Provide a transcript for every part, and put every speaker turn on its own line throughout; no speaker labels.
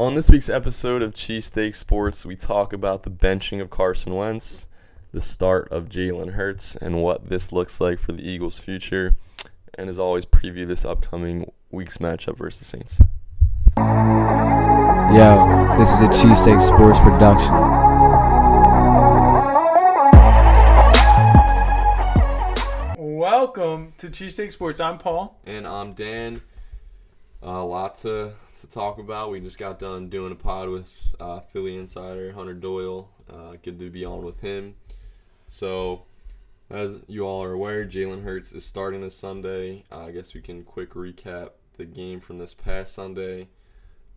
On this week's episode of Cheesesteak Sports, we talk about the benching of Carson Wentz, the start of Jalen Hurts, and what this looks like for the Eagles' future. And as always, preview this upcoming week's matchup versus the Saints.
Yo, this is a Cheesesteak Sports production.
Welcome to Cheesesteak Sports. I'm Paul.
And I'm Dan. A lot to, to talk about. We just got done doing a pod with uh, Philly insider Hunter Doyle. Uh, good to be on with him. So, as you all are aware, Jalen Hurts is starting this Sunday. Uh, I guess we can quick recap the game from this past Sunday.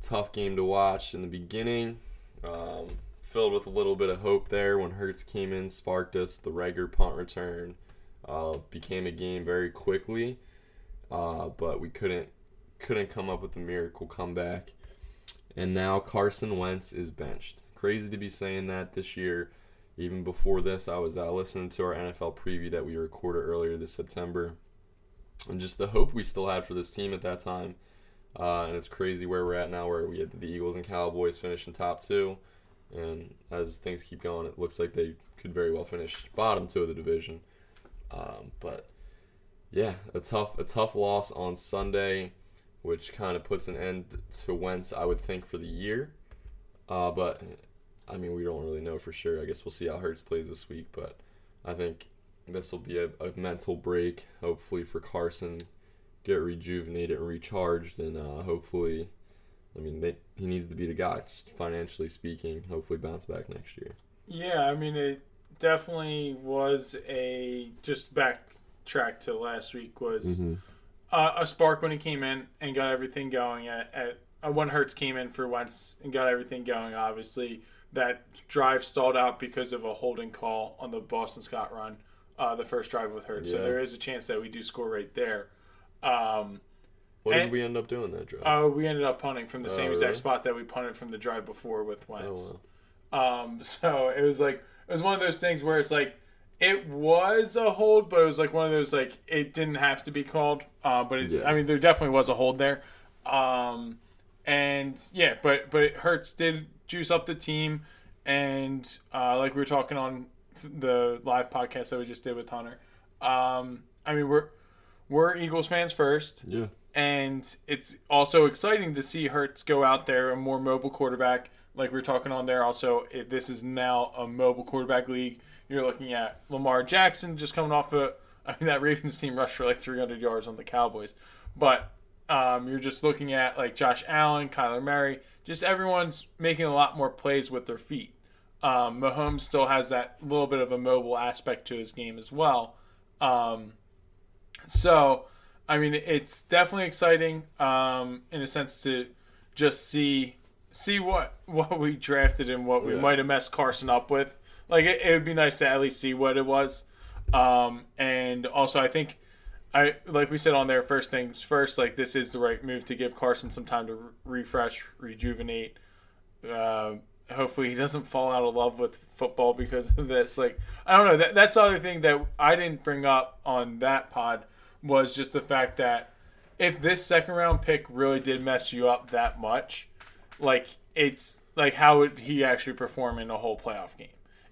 Tough game to watch in the beginning. Um, filled with a little bit of hope there when Hurts came in, sparked us. The Reagor punt return uh, became a game very quickly, uh, but we couldn't couldn't come up with a miracle comeback. And now Carson Wentz is benched. Crazy to be saying that this year. Even before this, I was uh, listening to our NFL preview that we recorded earlier this September, and just the hope we still had for this team at that time. Uh, and it's crazy where we're at now, where we had the Eagles and Cowboys finishing top two, and as things keep going, it looks like they could very well finish bottom two of the division. Um, but yeah, a tough a tough loss on Sunday, which kind of puts an end to Wentz, I would think, for the year. Uh, but I mean, we don't really know for sure. I guess we'll see how Hurts plays this week, but I think this will be a, a mental break, hopefully for Carson, get rejuvenated and recharged, and uh, hopefully, I mean, they, he needs to be the guy, just financially speaking. Hopefully, bounce back next year.
Yeah, I mean, it definitely was a just backtrack to last week was
Mm-hmm.
Uh, a spark when he came in and got everything going at, at uh, when Hurts came in for Wentz and got everything going. Obviously, that drive stalled out because of a holding call on the Boston Scott run, uh, the first drive with Hurts. So there is a chance that we do score right there. Um,
What
And-
did we end up doing that drive?
uh, we ended up punting from the
Oh,
same
really?
exact spot that we punted from the drive before with Wentz.
oh, wow.
Um, so it was like it was one of those things where it's like it was a hold, but it was like one of those like it didn't have to be called. Uh, but it,
Yeah.
I mean, there definitely was a hold there. Um, and yeah, but but it Hurts did juice up the team, and uh, like we were talking on the live podcast that we just did with Hunter. Um, I mean, we're we're Eagles fans first
Yeah.
and it's also exciting to see Hurts go out there, a more mobile quarterback. Like we are talking on there, also it, this is now a mobile quarterback league. You're looking at Lamar Jackson just coming off a. I mean that Ravens team rushed for like 300 yards on the Cowboys, but um, you're just looking at like Josh Allen, Kyler Murray, just everyone's making a lot more plays with their feet. Um, Mahomes still has that little bit of a mobile aspect to his game as well. Um, so, I mean, it's definitely exciting um, in a sense to just see see what what we drafted and what we
Yeah.
might have messed Carson up with. Like, it, it would be nice to at least see what it was. Um, and also, I think I like we said on there. First things first, like this is the right move to give Carson some time to re- refresh, rejuvenate. Uh, hopefully, he doesn't fall out of love with football because of this. Like I don't know. That, that's the other thing that I didn't bring up on that pod was just the fact that if this second round pick really did mess you up that much, like it's like how would he actually perform in a whole playoff game?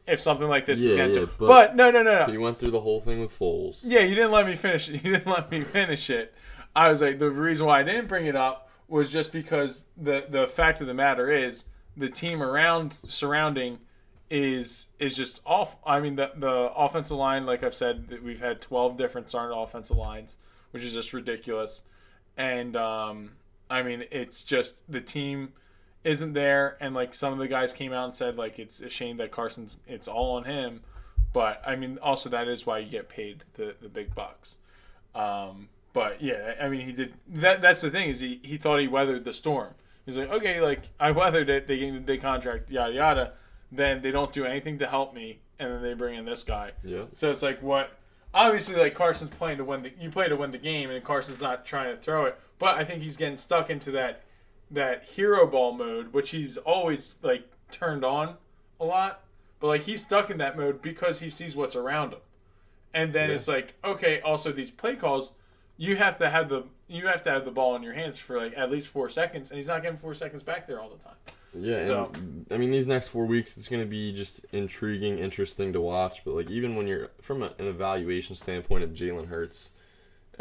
If something like this is
Yeah,
going to,
yeah,
but,
but-
no, no, no, no.
He went through the whole thing with Foles.
Yeah, you didn't let me finish it. You didn't let me finish it. I was like, the reason why I didn't bring it up was just because the the fact of the matter is the team around surrounding is is just off. I mean, the the offensive line, like I've said, that we've had twelve different starting offensive lines, which is just ridiculous. And um, I mean, it's just the team isn't there, and like some of the guys came out and said like it's a shame that Carson's it's all on him. But I mean, also that is why you get paid the the big bucks. Um, but yeah, I mean, he did that. That's the thing is he, he thought he weathered the storm. He's like, okay, like I weathered it. They gave me the big contract, yada yada. Then they don't do anything to help me, and then they bring in this guy.
Yeah.
So it's like what? Obviously, like Carson's playing to win the. You play to win the game, and Carson's not trying to throw it. But I think he's getting stuck into that that hero ball mode, which he's always like turned on a lot. But like he's stuck in that mode because he sees what's around him. And then
Yeah.
it's like, okay, also these play calls, you have to have the you have to have the ball in your hands for like at least four seconds, and he's not getting four seconds back there all the time.
Yeah,
So-
I mean these next four weeks it's going to be just intriguing, interesting to watch. But like even when you're from a, an evaluation standpoint of Jalen Hurts,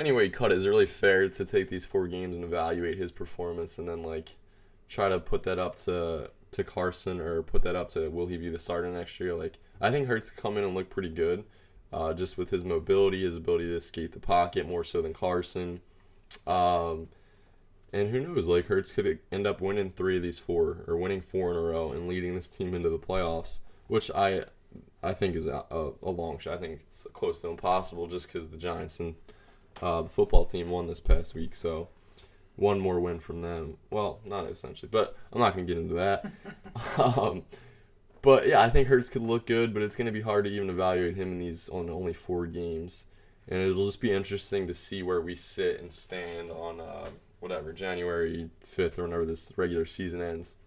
anyway, you cut it, is it really fair to take these four games and evaluate his performance and then like try to put that up to to Carson or put that up to will he be the starter next year? Like I think Hurts could come in and look pretty good, uh, just with his mobility, his ability to escape the pocket more so than Carson. Um, and who knows? Like Hurts could end up winning three of these four, or winning four in a row, and leading this team into the playoffs, which I, I think is a, a, a long shot. I think it's close to impossible, just because the Giants and uh, the football team won this past week. So one more win from them. Well, not essentially, but I'm not going to get into that. um, but yeah, I think Hurts could look good, but it's going to be hard to even evaluate him in these on only four games, and it'll just be interesting to see where we sit and stand on uh, whatever January fifth or whenever this regular season ends,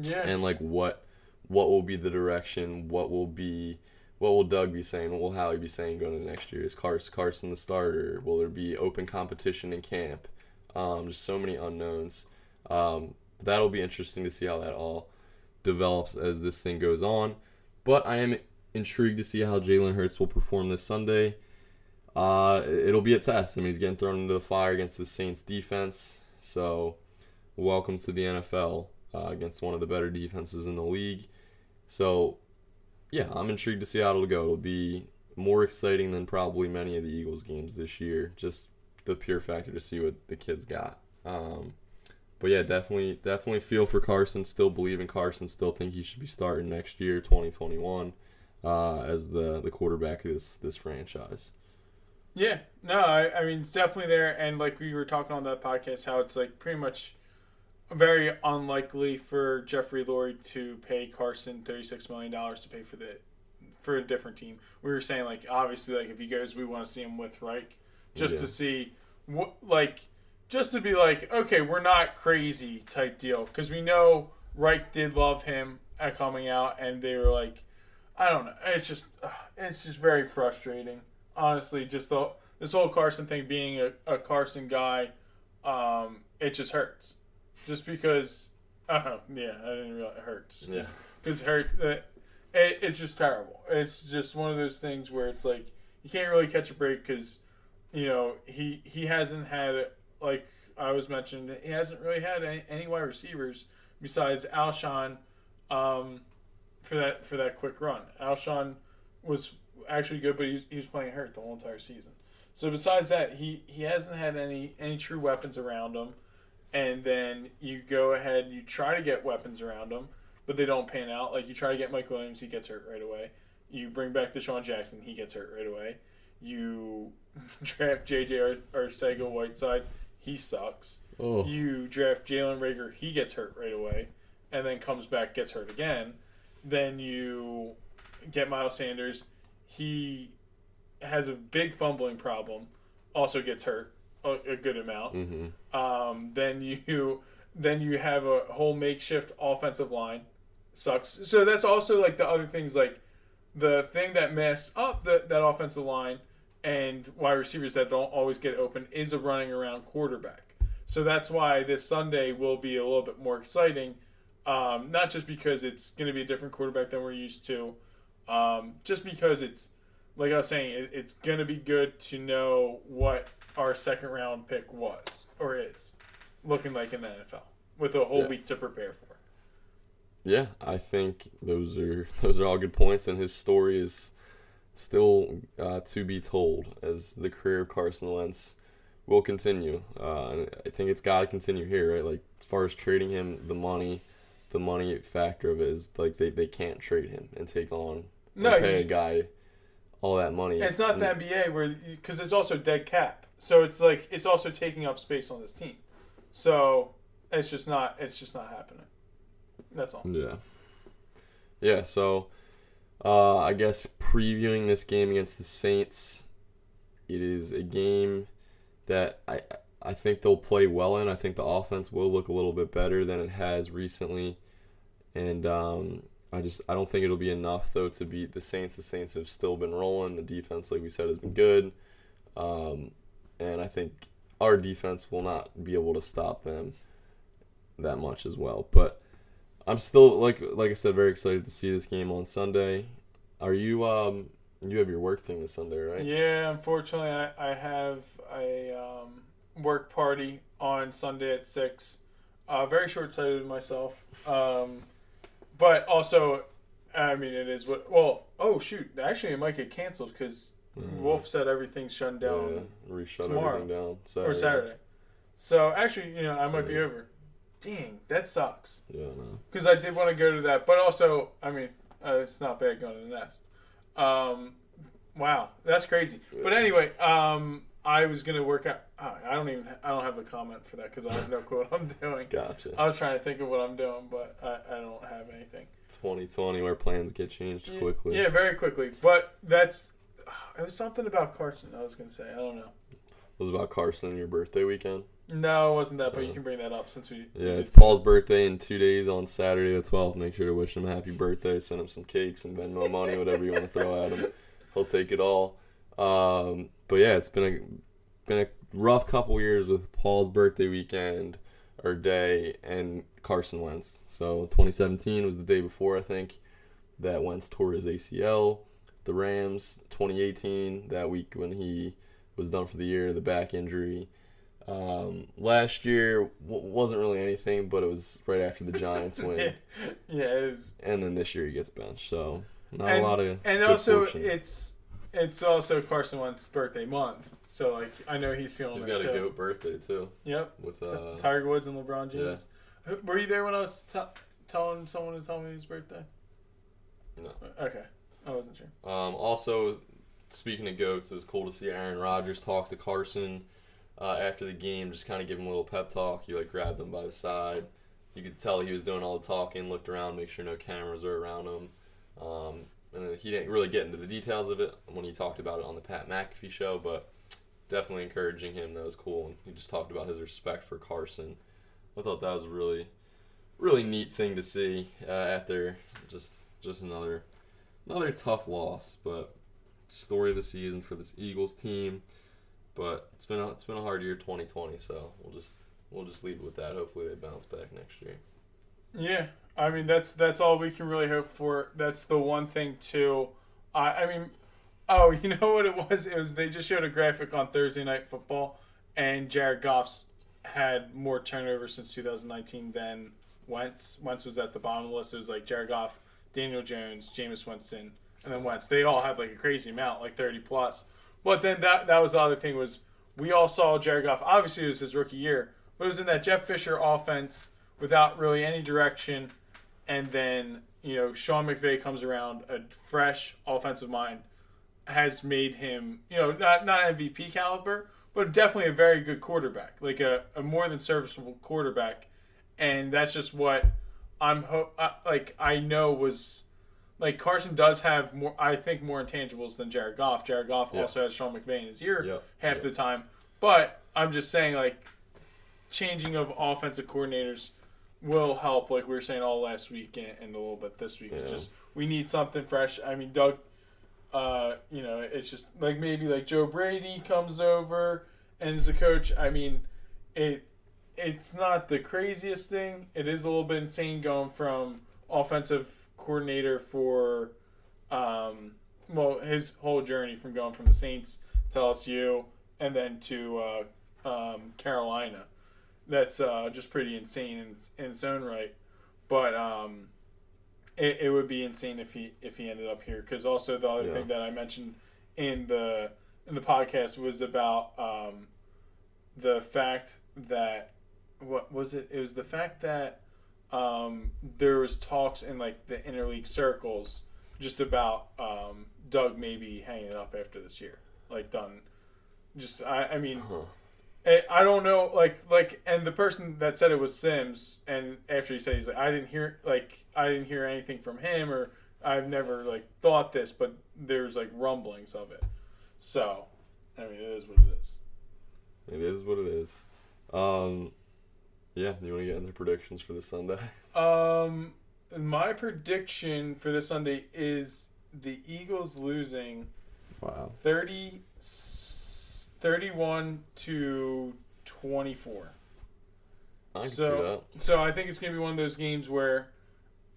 Yeah,
and like what what will be the direction, what will be what will Doug be saying, what will Howie be saying going into next year? Is Carson Carson the starter? Will there be open competition in camp? Um, just so many unknowns. Um, that'll be interesting to see how that all develops as this thing goes on. But I am intrigued to see how Jalen Hurts will perform this Sunday. Uh, it'll be a test. I mean, he's getting thrown into the fire against the Saints defense. So, welcome to the NFL uh, against one of the better defenses in the league. So, yeah, I'm intrigued to see how it'll go. It'll be more exciting than probably many of the Eagles games this year. Just the pure factor to see what the kids got. Um, but yeah, definitely, definitely feel for Carson. Still believe in Carson. Still think he should be starting next year, 2021, uh, as the the quarterback of this this franchise.
yeah. No, I, I mean it's definitely there, and like we were talking on that podcast, how it's like pretty much very unlikely for Jeffrey Lurie to pay Carson thirty six million dollars to pay for the for a different team. We were saying like obviously like if he goes, we want to see him with Reich just
Yeah.
to see what like just to be like okay, we're not crazy type deal because we know Reich did love him at coming out, and they were like, I don't know, it's just it's just very frustrating, honestly. Just the this whole Carson thing being a, a Carson guy, um, it just hurts, just because. Uh, yeah, I didn't realize it hurts
Yeah.
because it hurts. Uh, it, it's just terrible. It's just one of those things where it's like you can't really catch a break because you know he he hasn't had like I was mentioned he hasn't really had any, any wide receivers besides Alshon um, for that for that quick run. Alshon was actually good, but he was, he was playing hurt the whole entire season. So besides that, he, he hasn't had any any true weapons around him. And then you go ahead, you try to get weapons around him, but they don't pan out. Like you try to get Mike Williams, he gets hurt right away. You bring back DeSean Jackson, he gets hurt right away. You draft JJ Ar- Arcega Whiteside, he sucks.
Oh,
You draft Jalen Reagor, he gets hurt right away, and then comes back, gets hurt again. Then you get Miles Sanders, he has a big fumbling problem, also gets hurt a, a good amount.
hmm
Um, then you then you have a whole makeshift offensive line, sucks. So that's also like the other things like the thing that messed up the, that offensive line and wide receivers that don't always get open is a running around quarterback. So that's why this Sunday will be a little bit more exciting. Um, not just because it's going to be a different quarterback than we're used to, um, just because it's like I was saying, it, it's going to be good to know what our second round pick was or is looking like in the NFL with a whole
Yeah.
week to prepare for.
Yeah, I think those are those are all good points, and his story is still uh, to be told as the career of Carson Wentz will continue. Uh, and I think it's got to continue here, right? Like as far as trading him, the money, the money factor of it is like they, they can't trade him and take on and pay a guy all that money.
It's not the NBA where because it's also dead cap, so it's like it's also taking up space on this team. So it's just not it's just not happening. That's all.
Yeah. Yeah, so uh, I guess previewing this game against the Saints, it is a game that I I think they'll play well in. I think the offense will look a little bit better than it has recently, and um, I just I don't think it'll be enough though to beat the Saints. The Saints have still been rolling. The defense, like we said, has been good. Um, and I think our defense will not be able to stop them that much as well. But I'm still like like I said, very excited to see this game on Sunday. Are you um you have your work thing this Sunday, right?
Yeah, unfortunately, I, I have a um, work party on Sunday at 6. Uh, very short sighted myself. Um, but also, I mean, it is what. Well, oh, shoot. Actually, it might get canceled because Wolf said everything's shutting down.
Yeah, reshut
tomorrow.
everything down.
or Saturday. So actually, you know, I might be over. Dang, that sucks.
Yeah.
Because I did want to go to that, but also, I mean, uh, it's not bad going to the nest. Um, wow, that's crazy. But anyway, um, I was gonna work out. I don't even. I don't have a comment for that because I have no clue what I'm doing.
Gotcha.
I was trying to think of what I'm doing, but I, I don't have anything.
2020, where plans get changed quickly.
Yeah, very quickly. But that's. It was something about Carson. I was gonna say. I don't know.
It was about Carson and your birthday weekend.
No, it wasn't that. But you
Uh,
can bring that up since we.
Yeah, it's Paul's birthday in two days on Saturday the 12th. Make sure to wish him a happy birthday. Send him some cakes and Venmo money, whatever you want to throw at him. He'll take it all. Um, but yeah, it's been a been a rough couple years with Paul's birthday weekend or day and Carson Wentz. So 2017 was the day before I think that Wentz tore his ACL. The Rams 2018 that week when he was done for the year, the back injury. Um, last year w- wasn't really anything, but it was right after the Giants win,
yeah, it was,
and then this year he gets benched. So not
and,
a lot of
and also
fortune.
it's it's also Carson Wentz's birthday month, so like I know he's feeling
He's got a goat birthday too
Yep,
with uh,
Tiger Woods and LeBron James. Were you there when I was t- telling someone to tell me his birthday?
No.
Okay, I wasn't sure.
Um, also, speaking of goats, it was cool to see Aaron Rodgers talk to Carson uh, after the game, just kind of give him a little pep talk. He like grabbed him by the side. You could tell he was doing all the talking, looked around, make sure no cameras are around him. Um, and he didn't really get into the details of it when he talked about it on the Pat McAfee show, but definitely encouraging him. That was cool. And he just talked about his respect for Carson. I thought that was a really, really neat thing to see uh, after just just another another tough loss, but story of the season for this Eagles team. But it's been a, it's been a hard year, 2020. So we'll just we'll just leave it with that. Hopefully they bounce back next year.
Yeah, I mean that's that's all we can really hope for. That's the one thing too. I I mean, oh, you know what it was? It was they just showed a graphic on Thursday Night Football, and Jared Goff's had more turnovers since 2019 than Wentz. Wentz was at the bottom of the list. It was like Jared Goff, Daniel Jones, Jameis Winston, and then Wentz. They all had like a crazy amount, like 30 plus. But then that that was the other thing was we all saw Jared Goff. Obviously, it was his rookie year, but it was in that Jeff Fisher offense without really any direction. And then you know Sean McVay comes around, a fresh offensive mind, has made him you know not not MVP caliber, but definitely a very good quarterback, like a, a more than serviceable quarterback. And that's just what I'm ho- uh, like. I know was like Carson does have more, I think, more intangibles than Jared Goff. Jared Goff
Yeah.
also has Sean McVay in his ear
Yep.
half
Yep.
the time. But I'm just saying, like, changing of offensive coordinators will help, like we were saying all last week and, and a little bit this week. It's just we need something fresh. I mean, Doug, uh, you know, it's just like maybe like Joe Brady comes over and is a coach. I mean, it it's not the craziest thing. It is a little bit insane going from offensive coordinator for, um, well, his whole journey from going from the Saints to LSU and then to uh, um, Carolina. That's uh, just pretty insane in, in its own right. But um, it, it would be insane if he if he ended up here. Because also the other
Yeah.
thing that I mentioned in the in the podcast was about um, the fact that what was it? It was the fact that um, there was talks in like the interleague circles just about um, Doug maybe hanging up after this year, like done. Just I, I mean,
Huh.
I I don't know, like like, and the person that said it was Sims, and after he said he's like, I didn't hear like I didn't hear anything from him, or I've never like thought this, but there's like rumblings of it. So, I mean, it is what it is.
It is what it is. Um, yeah, you want to get into predictions for this Sunday?
Um, my prediction for this Sunday is the Eagles losing
Wow.
30 31 to 24.
I can see
So-
that.
So I think it's going to be one of those games where,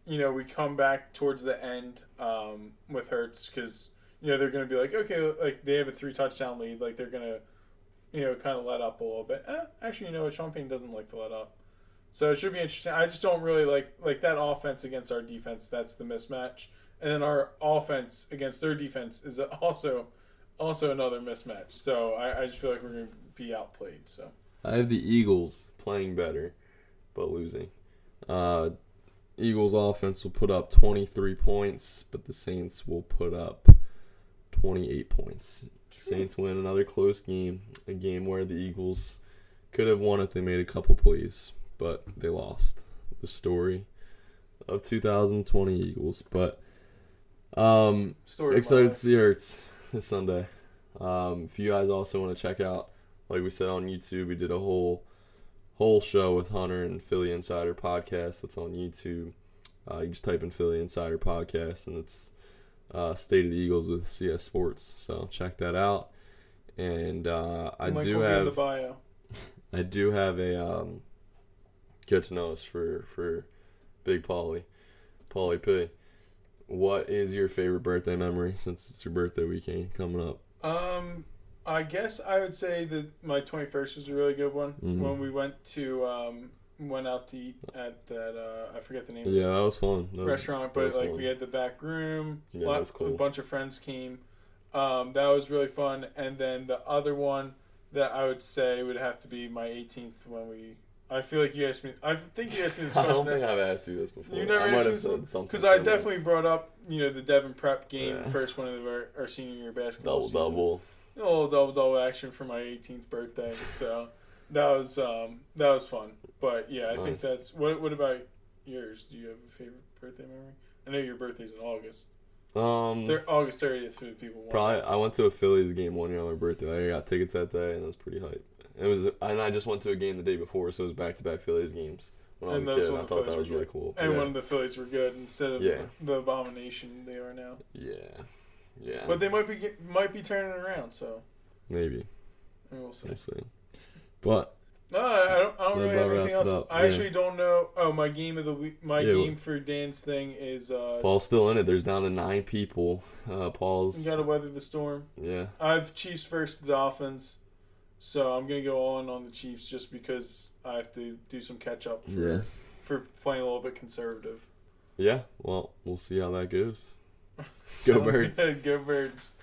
you know, we come back towards the end um, with Hurts because, you know, they're going to be like, okay, like they have a three touchdown lead. Like they're going to, you know, kind of let up a little bit. Eh, actually, you know Payton doesn't like to let up. So it should be interesting. I just don't really like like that offense against our defense. That's the mismatch, and then our offense against their defense is also also another mismatch. So I, I just feel like we're going to be outplayed. So
I have the Eagles playing better, but losing. Uh, Eagles offense will put up 23 points, but the Saints will put up 28 points. Saints win another close game, a game where the Eagles could have won if they made a couple plays, but they lost. The story of 2020 Eagles, but um,
story.
excited to see Hurts this Sunday. Um, if you guys also want to check out, like we said on YouTube, we did a whole whole show with Hunter and Philly Insider podcast. That's on YouTube. Uh, you just type in Philly Insider podcast, and it's uh, State of the Eagles with CS Sports. So check that out. And uh, I
Link
do have
bio.
I do have a um, get to know us for for Big Polly, Polly P. What is your favorite birthday memory since it's your birthday weekend coming up?
Um, I guess I would say that my twenty first was a really good one
Mhm.
when we went to um went out to eat at that uh I forget the name of
Yeah, that was fun. That
the
was,
restaurant, but like
fun.
we had the back room.
Yeah,
lot-
that's cool.
A bunch of friends came. Um, that was really fun. And then the other one that I would say would have to be my 18th when we. I feel like you asked me. I think you asked me this question.
I don't think I've asked you this before.
You never
I
asked
might have said something.
Because I definitely brought up, you know, the Devon Prep game,
Yeah.
first one of our, our senior year basketball
double
season.
double.
A little double double action for my 18th birthday. So that was um that was fun. But yeah, I think that's what. What about yours? Do you have a favorite birthday memory? I know your birthday's in August.
Um,
Thir- August 30th for the people.
probably I went to a Phillies game one year on my birthday. I got tickets that day, and it was pretty hype. It was, and I just went to a game the day before, so it was back to back Phillies games when I was
And
a kid. I thought that was really cool.
And
yeah.
when the Phillies were good instead of
Yeah.
the abomination they are now.
yeah, yeah,
But they might be might be turning around. So
maybe
I mean, we'll see.
we'll see. But
No, I I don't. I don't really have anything else. I
yeah.
actually don't know. Oh, my game of the week. My
Yeah,
game for Dan's thing is uh,
Paul's still in it. There's down to nine people. Uh, Paul's
got to weather the storm.
yeah.
I've Chiefs versus Dolphins, so I'm gonna go on on the Chiefs just because I have to do some catch up for
Yeah.
for playing a little bit conservative.
Yeah, well, we'll see how that goes. Go Birds.
good. Go birds.